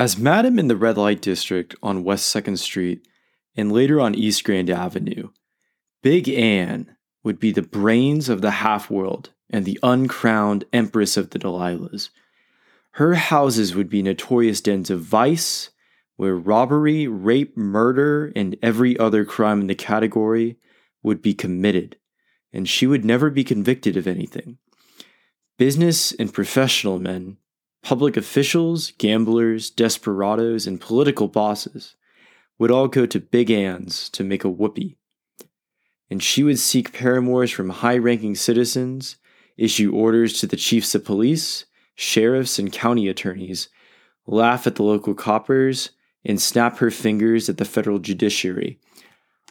As Madam in the red light district on West 2nd Street and later on East Grand Avenue, Big Anne would be the brains of the half world and the uncrowned empress of the Delilahs. Her houses would be notorious dens of vice, where robbery, rape, murder, and every other crime in the category would be committed, and she would never be convicted of anything. Business and professional men Public officials, gamblers, desperados, and political bosses would all go to Big Anne's to make a whoopee. And she would seek paramours from high ranking citizens, issue orders to the chiefs of police, sheriffs, and county attorneys, laugh at the local coppers, and snap her fingers at the federal judiciary.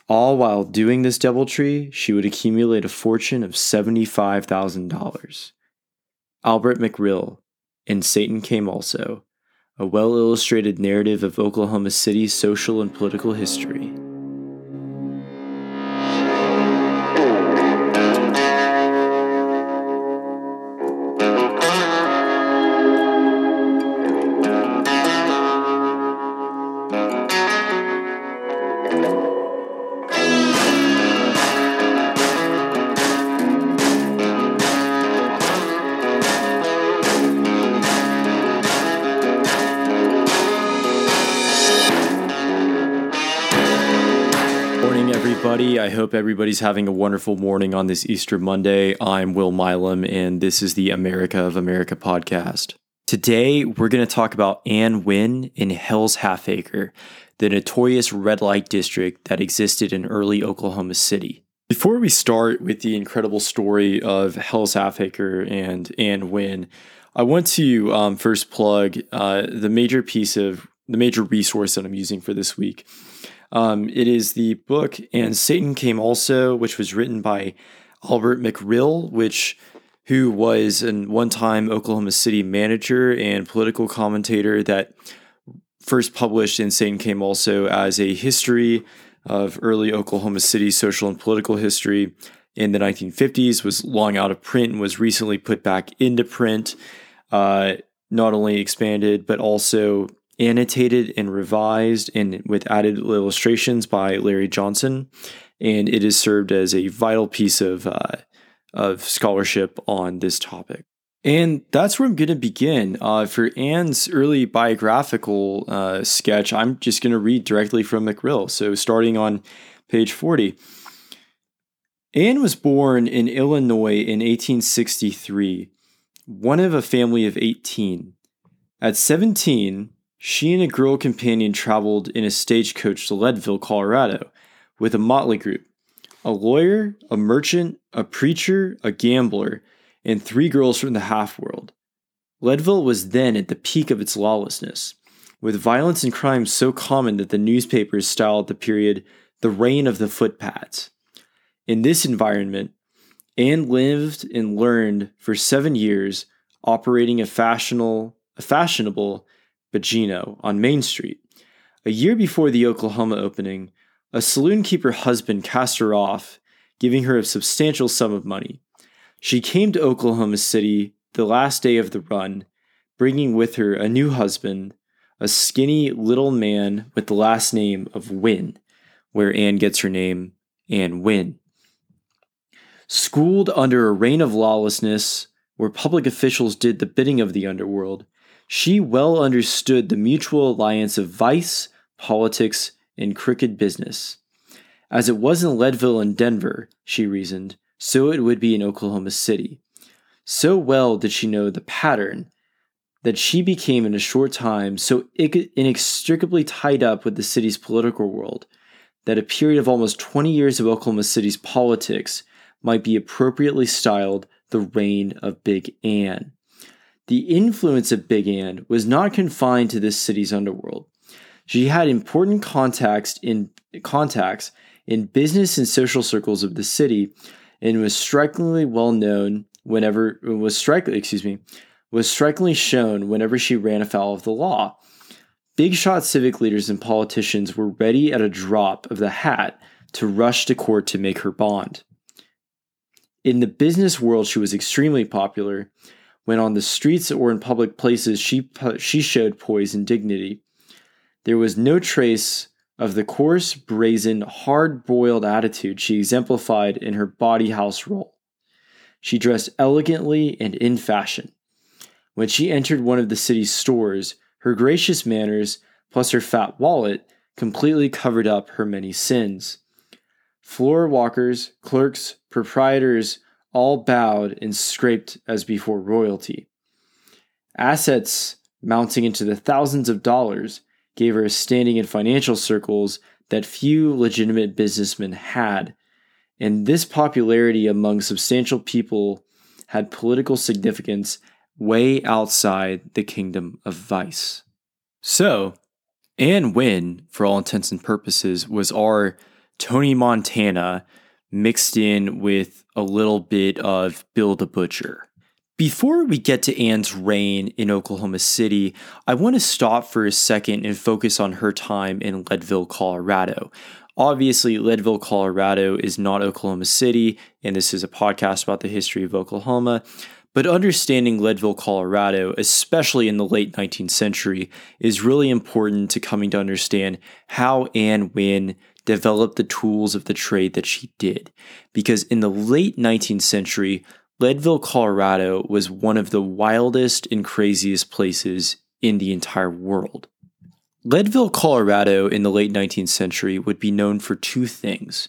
All while doing this deviltry, she would accumulate a fortune of $75,000. Albert McRill, and Satan Came Also, a well illustrated narrative of Oklahoma City's social and political history. Everybody. I hope everybody's having a wonderful morning on this Easter Monday. I'm Will Milam, and this is the America of America podcast. Today, we're going to talk about Anne Wynn in Hell's Half Acre, the notorious red light district that existed in early Oklahoma City. Before we start with the incredible story of Hell's Half Acre and Anne Wynn, I want to um, first plug uh, the major piece of the major resource that I'm using for this week. Um, it is the book And Satan Came Also, which was written by Albert McRill, which who was a one-time Oklahoma City manager and political commentator that first published "And Satan Came Also as a history of early Oklahoma City social and political history in the 1950s, was long out of print and was recently put back into print. Uh, not only expanded, but also annotated and revised and with added illustrations by Larry Johnson. And it has served as a vital piece of, uh, of scholarship on this topic. And that's where I'm going to begin. Uh, for Anne's early biographical uh, sketch, I'm just going to read directly from McRill. So, starting on page 40. Anne was born in Illinois in 1863, one of a family of 18. At 17, she and a girl companion traveled in a stagecoach to Leadville, Colorado, with a motley group a lawyer, a merchant, a preacher, a gambler, and three girls from the half world. Leadville was then at the peak of its lawlessness, with violence and crime so common that the newspapers styled the period the reign of the footpads. In this environment, Anne lived and learned for seven years, operating a fashionable, a fashionable bagnio on Main Street. A year before the Oklahoma opening, a saloon keeper husband cast her off, giving her a substantial sum of money. She came to Oklahoma City the last day of the run, bringing with her a new husband, a skinny little man with the last name of Wynn, where Anne gets her name, Anne Wynn. Schooled under a reign of lawlessness, where public officials did the bidding of the underworld, she well understood the mutual alliance of vice, politics, and crooked business. As it was in Leadville and Denver, she reasoned, so it would be in Oklahoma City. So well did she know the pattern that she became in a short time so inextricably tied up with the city's political world that a period of almost 20 years of Oklahoma City's politics might be appropriately styled the reign of Big Anne. The influence of Big Anne was not confined to this city's underworld. She had important contacts in contacts in business and social circles of the city, and was strikingly well known whenever was strikingly excuse me was strikingly shown whenever she ran afoul of the law. Big shot civic leaders and politicians were ready at a drop of the hat to rush to court to make her bond. In the business world, she was extremely popular, when on the streets or in public places she, she showed poise and dignity. There was no trace of the coarse, brazen, hard boiled attitude she exemplified in her bawdy house role. She dressed elegantly and in fashion. When she entered one of the city's stores, her gracious manners, plus her fat wallet, completely covered up her many sins. Floor walkers, clerks, proprietors all bowed and scraped as before royalty. Assets mounting into the thousands of dollars gave her a standing in financial circles that few legitimate businessmen had. And this popularity among substantial people had political significance way outside the kingdom of vice. So, Anne Wynn, for all intents and purposes, was our Tony Montana mixed in with a little bit of Bill the Butcher. Before we get to Anne's reign in Oklahoma City, I want to stop for a second and focus on her time in Leadville, Colorado. Obviously, Leadville, Colorado is not Oklahoma City, and this is a podcast about the history of Oklahoma. But understanding Leadville, Colorado, especially in the late 19th century, is really important to coming to understand how Anne Wynn developed the tools of the trade that she did. Because in the late 19th century, Leadville, Colorado was one of the wildest and craziest places in the entire world. Leadville, Colorado in the late 19th century would be known for two things.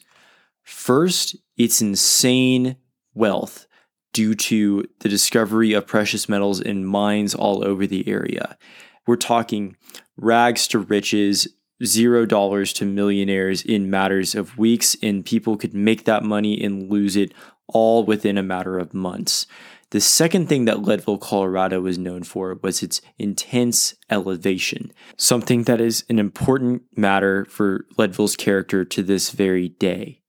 First, its insane wealth due to the discovery of precious metals in mines all over the area. We're talking rags to riches, zero dollars to millionaires in matters of weeks, and people could make that money and lose it all within a matter of months. The second thing that Leadville, Colorado was known for was its intense elevation, something that is an important matter for Leadville's character to this very day.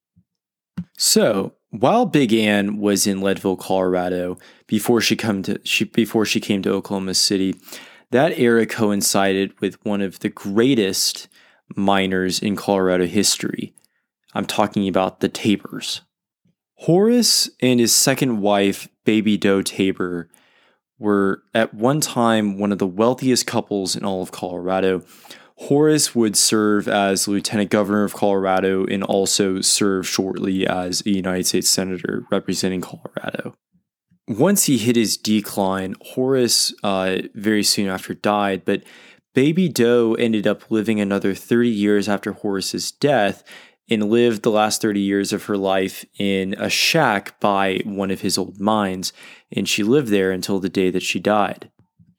So, while Big Anne was in Leadville, Colorado, before she come to she, before she came to Oklahoma City, that era coincided with one of the greatest miners in Colorado history. I'm talking about the Tabors. Horace and his second wife, Baby Doe Tabor, were at one time one of the wealthiest couples in all of Colorado. Horace would serve as lieutenant governor of Colorado and also serve shortly as a United States senator representing Colorado. Once he hit his decline, Horace uh, very soon after died, but Baby Doe ended up living another 30 years after Horace's death and lived the last 30 years of her life in a shack by one of his old mines, and she lived there until the day that she died.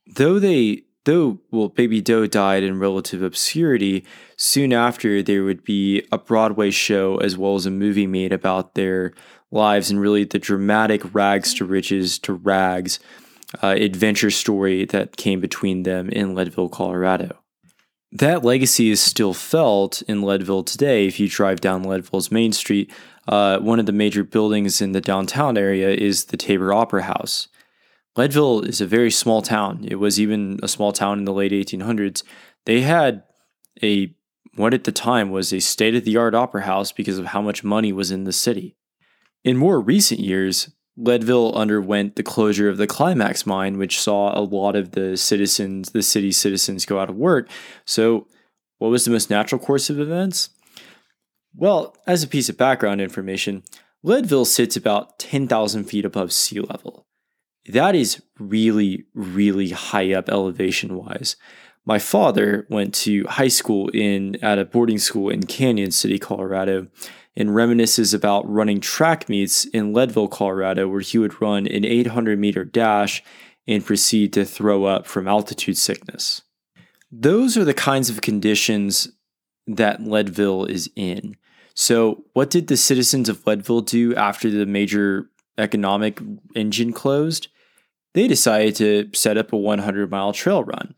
Though they though well baby doe died in relative obscurity soon after there would be a broadway show as well as a movie made about their lives and really the dramatic rags to riches to rags uh, adventure story that came between them in leadville colorado that legacy is still felt in Leadville today. If you drive down Leadville's Main Street, uh, one of the major buildings in the downtown area is the Tabor Opera House. Leadville is a very small town. It was even a small town in the late 1800s. They had a what at the time was a state of the art opera house because of how much money was in the city. In more recent years, Leadville underwent the closure of the Climax mine, which saw a lot of the citizens, the city's citizens, go out of work. So, what was the most natural course of events? Well, as a piece of background information, Leadville sits about 10,000 feet above sea level. That is really, really high up elevation wise. My father went to high school in at a boarding school in Cañon City, Colorado, and reminisces about running track meets in Leadville, Colorado, where he would run an 800 meter dash and proceed to throw up from altitude sickness. Those are the kinds of conditions that Leadville is in. So, what did the citizens of Leadville do after the major economic engine closed? They decided to set up a 100 mile trail run.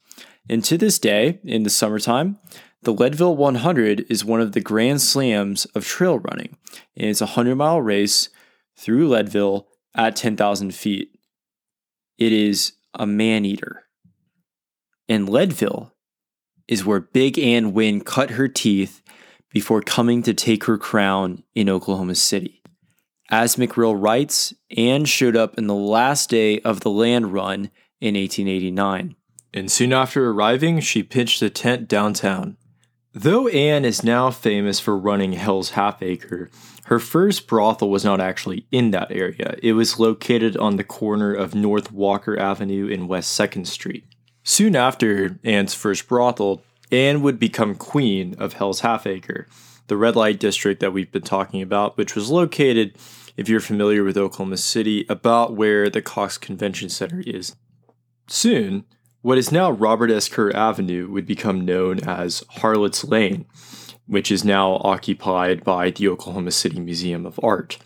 And to this day, in the summertime, the Leadville 100 is one of the grand slams of trail running, and it's a 100 mile race through Leadville at 10,000 feet. It is a man eater. And Leadville is where Big Anne Wynn cut her teeth before coming to take her crown in Oklahoma City. As McRill writes, Anne showed up in the last day of the land run in 1889. And soon after arriving, she pitched a tent downtown. Though Anne is now famous for running Hell's Half Acre, her first brothel was not actually in that area. It was located on the corner of North Walker Avenue and West 2nd Street. Soon after Anne's first brothel, Anne would become queen of Hell's Half Acre, the red light district that we've been talking about, which was located, if you're familiar with Oklahoma City, about where the Cox Convention Center is. Soon, what is now Robert S. Kerr Avenue would become known as Harlot's Lane, which is now occupied by the Oklahoma City Museum of Art.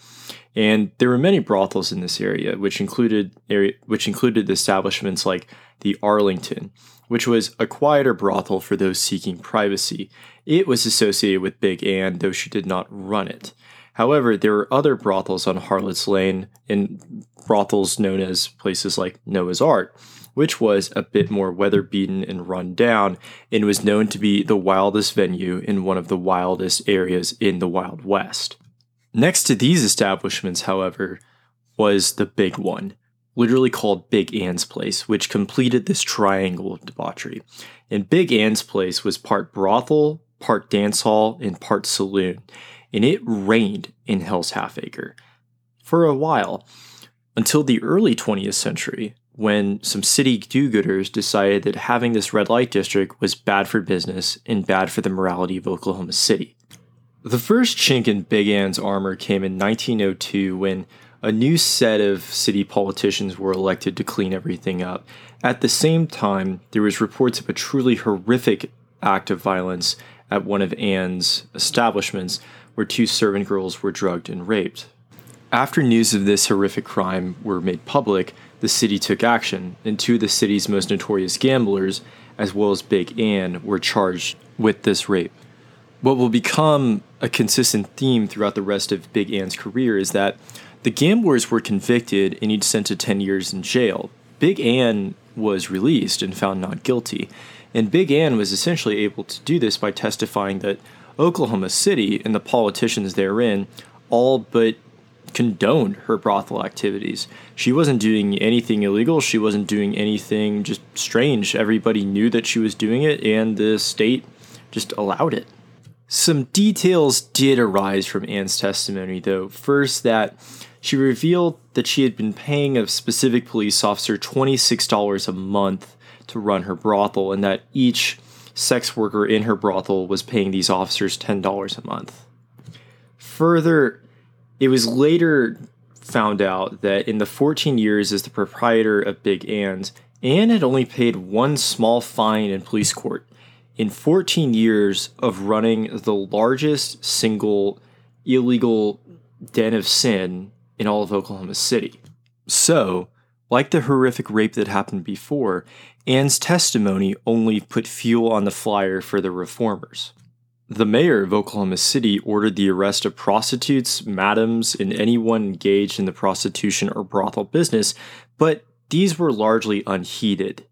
And there were many brothels in this area, which included area, which included establishments like the Arlington, which was a quieter brothel for those seeking privacy. It was associated with Big Anne, though she did not run it. However, there were other brothels on Harlot's Lane and brothels known as places like Noah's Ark, which was a bit more weather beaten and run down and was known to be the wildest venue in one of the wildest areas in the Wild West. Next to these establishments, however, was the big one, literally called Big Anne's Place, which completed this triangle of debauchery. And Big Anne's Place was part brothel, part dance hall, and part saloon, and it reigned in Hell's Half Acre for a while until the early 20th century when some city do gooders decided that having this red light district was bad for business and bad for the morality of Oklahoma City. The first chink in Big Anne's armor came in 1902 when a new set of city politicians were elected to clean everything up. At the same time, there was reports of a truly horrific act of violence at one of Anne's establishments where two servant girls were drugged and raped. After news of this horrific crime were made public, the city took action, and two of the city's most notorious gamblers, as well as Big Anne, were charged with this rape. What will become a consistent theme throughout the rest of Big Anne's career is that the gamblers were convicted and each sent to 10 years in jail. Big Anne was released and found not guilty. And Big Anne was essentially able to do this by testifying that Oklahoma City and the politicians therein all but condoned her brothel activities. She wasn't doing anything illegal. She wasn't doing anything just strange. Everybody knew that she was doing it, and the state just allowed it. Some details did arise from Anne's testimony, though. First, that she revealed that she had been paying a specific police officer $26 a month to run her brothel, and that each sex worker in her brothel was paying these officers $10 a month. Further, it was later found out that in the 14 years as the proprietor of Big Anne's, Anne had only paid one small fine in police court in 14 years of running the largest single illegal den of sin in all of Oklahoma City. So, like the horrific rape that happened before, Anne's testimony only put fuel on the fire for the reformers. The mayor of Oklahoma City ordered the arrest of prostitutes, madams, and anyone engaged in the prostitution or brothel business, but these were largely unheeded.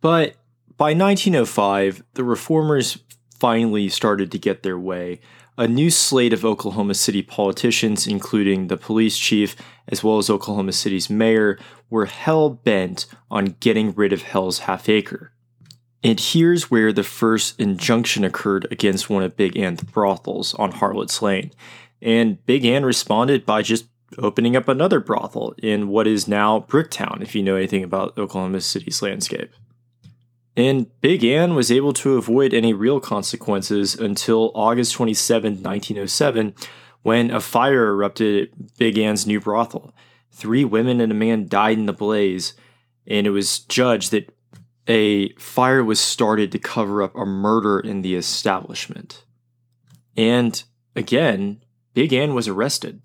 But by 1905, the reformers finally started to get their way. A new slate of Oklahoma City politicians, including the police chief as well as Oklahoma City's mayor, were hell bent on getting rid of Hell's Half Acre. And here's where the first injunction occurred against one of Big Anne's brothels on Harlot's Lane. And Big Anne responded by just opening up another brothel in what is now Bricktown, if you know anything about Oklahoma City's landscape. And Big Anne was able to avoid any real consequences until August 27, 1907, when a fire erupted at Big Anne's new brothel. Three women and a man died in the blaze, and it was judged that a fire was started to cover up a murder in the establishment. And again, Big Anne was arrested.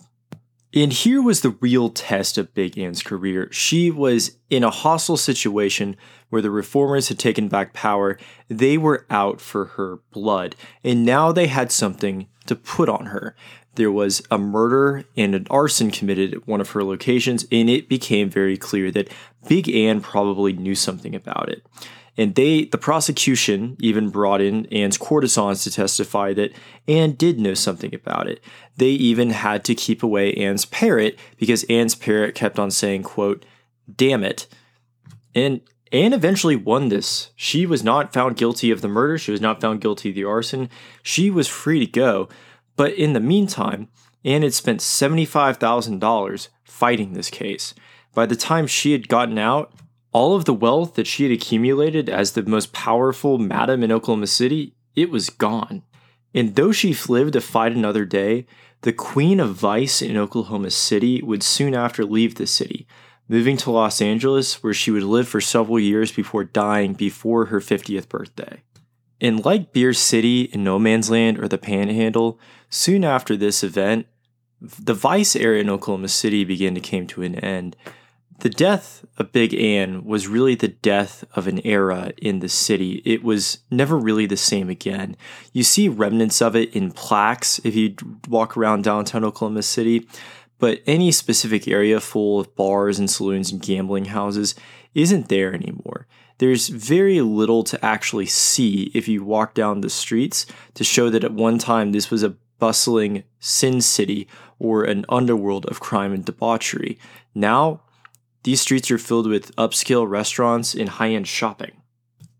And here was the real test of Big Anne's career. She was in a hostile situation where the reformers had taken back power. They were out for her blood, and now they had something to put on her. There was a murder and an arson committed at one of her locations, and it became very clear that Big Anne probably knew something about it. And they, the prosecution, even brought in Anne's courtesans to testify that Anne did know something about it. They even had to keep away Anne's parrot because Anne's parrot kept on saying, quote, damn it. And Anne eventually won this. She was not found guilty of the murder. She was not found guilty of the arson. She was free to go. But in the meantime, Anne had spent $75,000 fighting this case. By the time she had gotten out, all of the wealth that she had accumulated as the most powerful madam in Oklahoma City, it was gone. And though she lived to fight another day, the queen of vice in Oklahoma City would soon after leave the city, moving to Los Angeles, where she would live for several years before dying before her 50th birthday. And like Beer City in No Man's Land or the Panhandle, soon after this event, the vice area in Oklahoma City began to come to an end. The death of Big Anne was really the death of an era in the city. It was never really the same again. You see remnants of it in plaques if you walk around downtown Oklahoma City, but any specific area full of bars and saloons and gambling houses isn't there anymore. There's very little to actually see if you walk down the streets to show that at one time this was a bustling sin city or an underworld of crime and debauchery. Now, these streets are filled with upscale restaurants and high end shopping.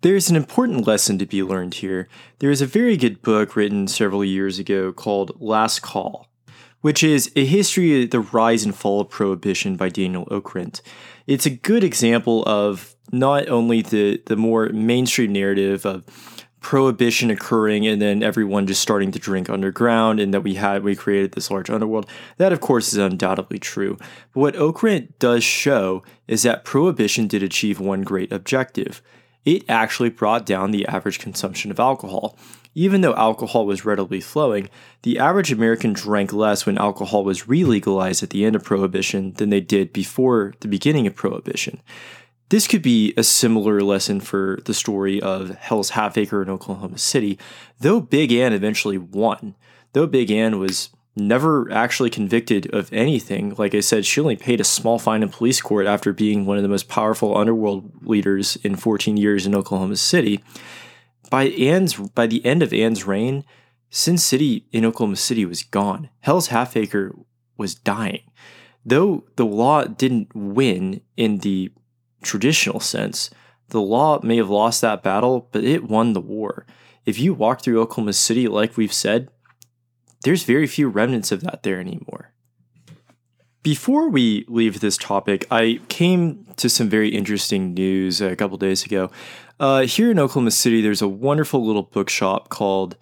There's an important lesson to be learned here. There is a very good book written several years ago called Last Call which is A History of the Rise and Fall of Prohibition by Daniel Okrent. It's a good example of not only the, the more mainstream narrative of prohibition occurring and then everyone just starting to drink underground and that we had we created this large underworld that of course is undoubtedly true. But what okrent does show is that prohibition did achieve one great objective. It actually brought down the average consumption of alcohol. Even though alcohol was readily flowing, the average American drank less when alcohol was re legalized at the end of Prohibition than they did before the beginning of Prohibition. This could be a similar lesson for the story of Hell's Half Acre in Oklahoma City, though Big Anne eventually won. Though Big Anne was never actually convicted of anything. Like I said, she only paid a small fine in police court after being one of the most powerful underworld leaders in 14 years in Oklahoma City by Anne's by the end of Anne's reign, Sin City in Oklahoma City was gone. Hell's Half Acre was dying. Though the law didn't win in the traditional sense, the law may have lost that battle, but it won the war. If you walk through Oklahoma City, like we've said, there's very few remnants of that there anymore. Before we leave this topic, I came to some very interesting news a couple days ago. Uh, here in Oklahoma City, there's a wonderful little bookshop called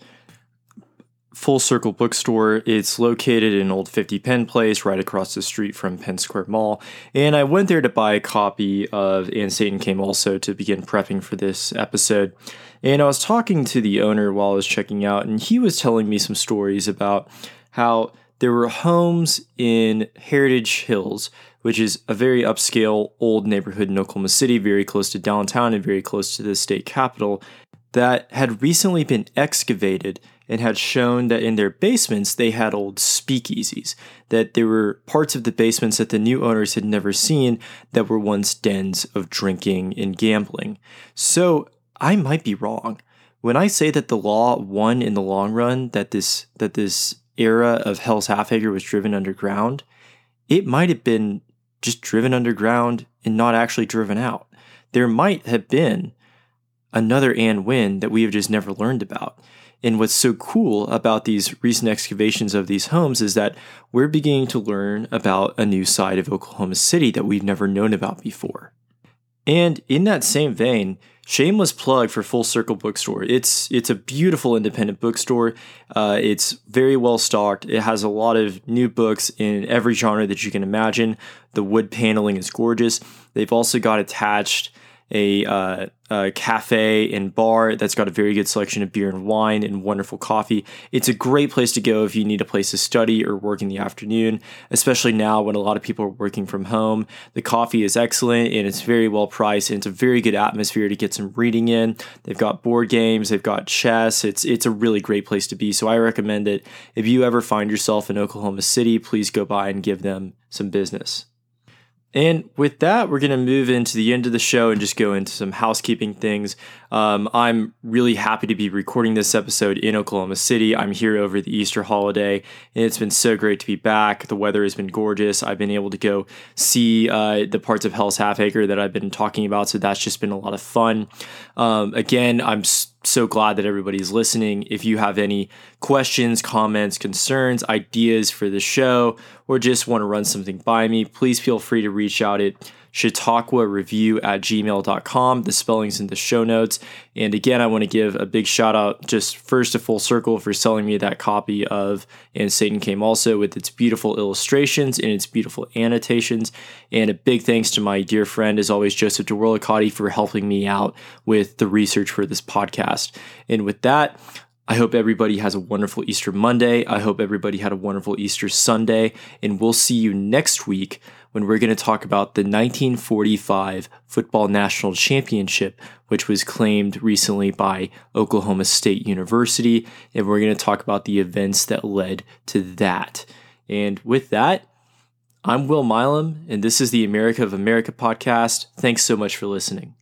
Full Circle Bookstore. It's located in Old 50 Penn Place, right across the street from Penn Square Mall. And I went there to buy a copy of And Satan Came Also to begin prepping for this episode. And I was talking to the owner while I was checking out, and he was telling me some stories about how there were homes in Heritage Hills which is a very upscale old neighborhood in Oklahoma City, very close to downtown and very close to the state capital, that had recently been excavated and had shown that in their basements they had old speakeasies, that there were parts of the basements that the new owners had never seen that were once dens of drinking and gambling. So I might be wrong. When I say that the law won in the long run, that this that this era of Hell's Half Acre was driven underground, it might have been just driven underground and not actually driven out. There might have been another Anne Wynn that we have just never learned about. And what's so cool about these recent excavations of these homes is that we're beginning to learn about a new side of Oklahoma City that we've never known about before. And in that same vein, shameless plug for Full Circle Bookstore. It's it's a beautiful independent bookstore. Uh, it's very well stocked. It has a lot of new books in every genre that you can imagine. The wood paneling is gorgeous. They've also got attached a, uh, a, cafe and bar that's got a very good selection of beer and wine and wonderful coffee. It's a great place to go if you need a place to study or work in the afternoon, especially now when a lot of people are working from home. The coffee is excellent and it's very well priced and it's a very good atmosphere to get some reading in. They've got board games, they've got chess. It's it's a really great place to be. So I recommend it. If you ever find yourself in Oklahoma City, please go by and give them some business. And with that, we're going to move into the end of the show and just go into some housekeeping things. Um, I'm really happy to be recording this episode in Oklahoma City. I'm here over the Easter holiday, and it's been so great to be back. The weather has been gorgeous. I've been able to go see uh, the parts of Hell's Half Acre that I've been talking about, so that's just been a lot of fun. Um, again, I'm so glad that everybody's listening. If you have any questions, comments, concerns, ideas for the show, or just want to run something by me, please feel free to reach out at chautauqua review at gmail.com. The spelling's in the show notes. And again, I want to give a big shout out just first to Full Circle for selling me that copy of And Satan Came Also with its beautiful illustrations and its beautiful annotations. And a big thanks to my dear friend, as always, Joseph DeWorlicati for helping me out with the research for this podcast. And with that, I hope everybody has a wonderful Easter Monday. I hope everybody had a wonderful Easter Sunday. And we'll see you next week when we're going to talk about the 1945 Football National Championship, which was claimed recently by Oklahoma State University. And we're going to talk about the events that led to that. And with that, I'm Will Milam, and this is the America of America podcast. Thanks so much for listening.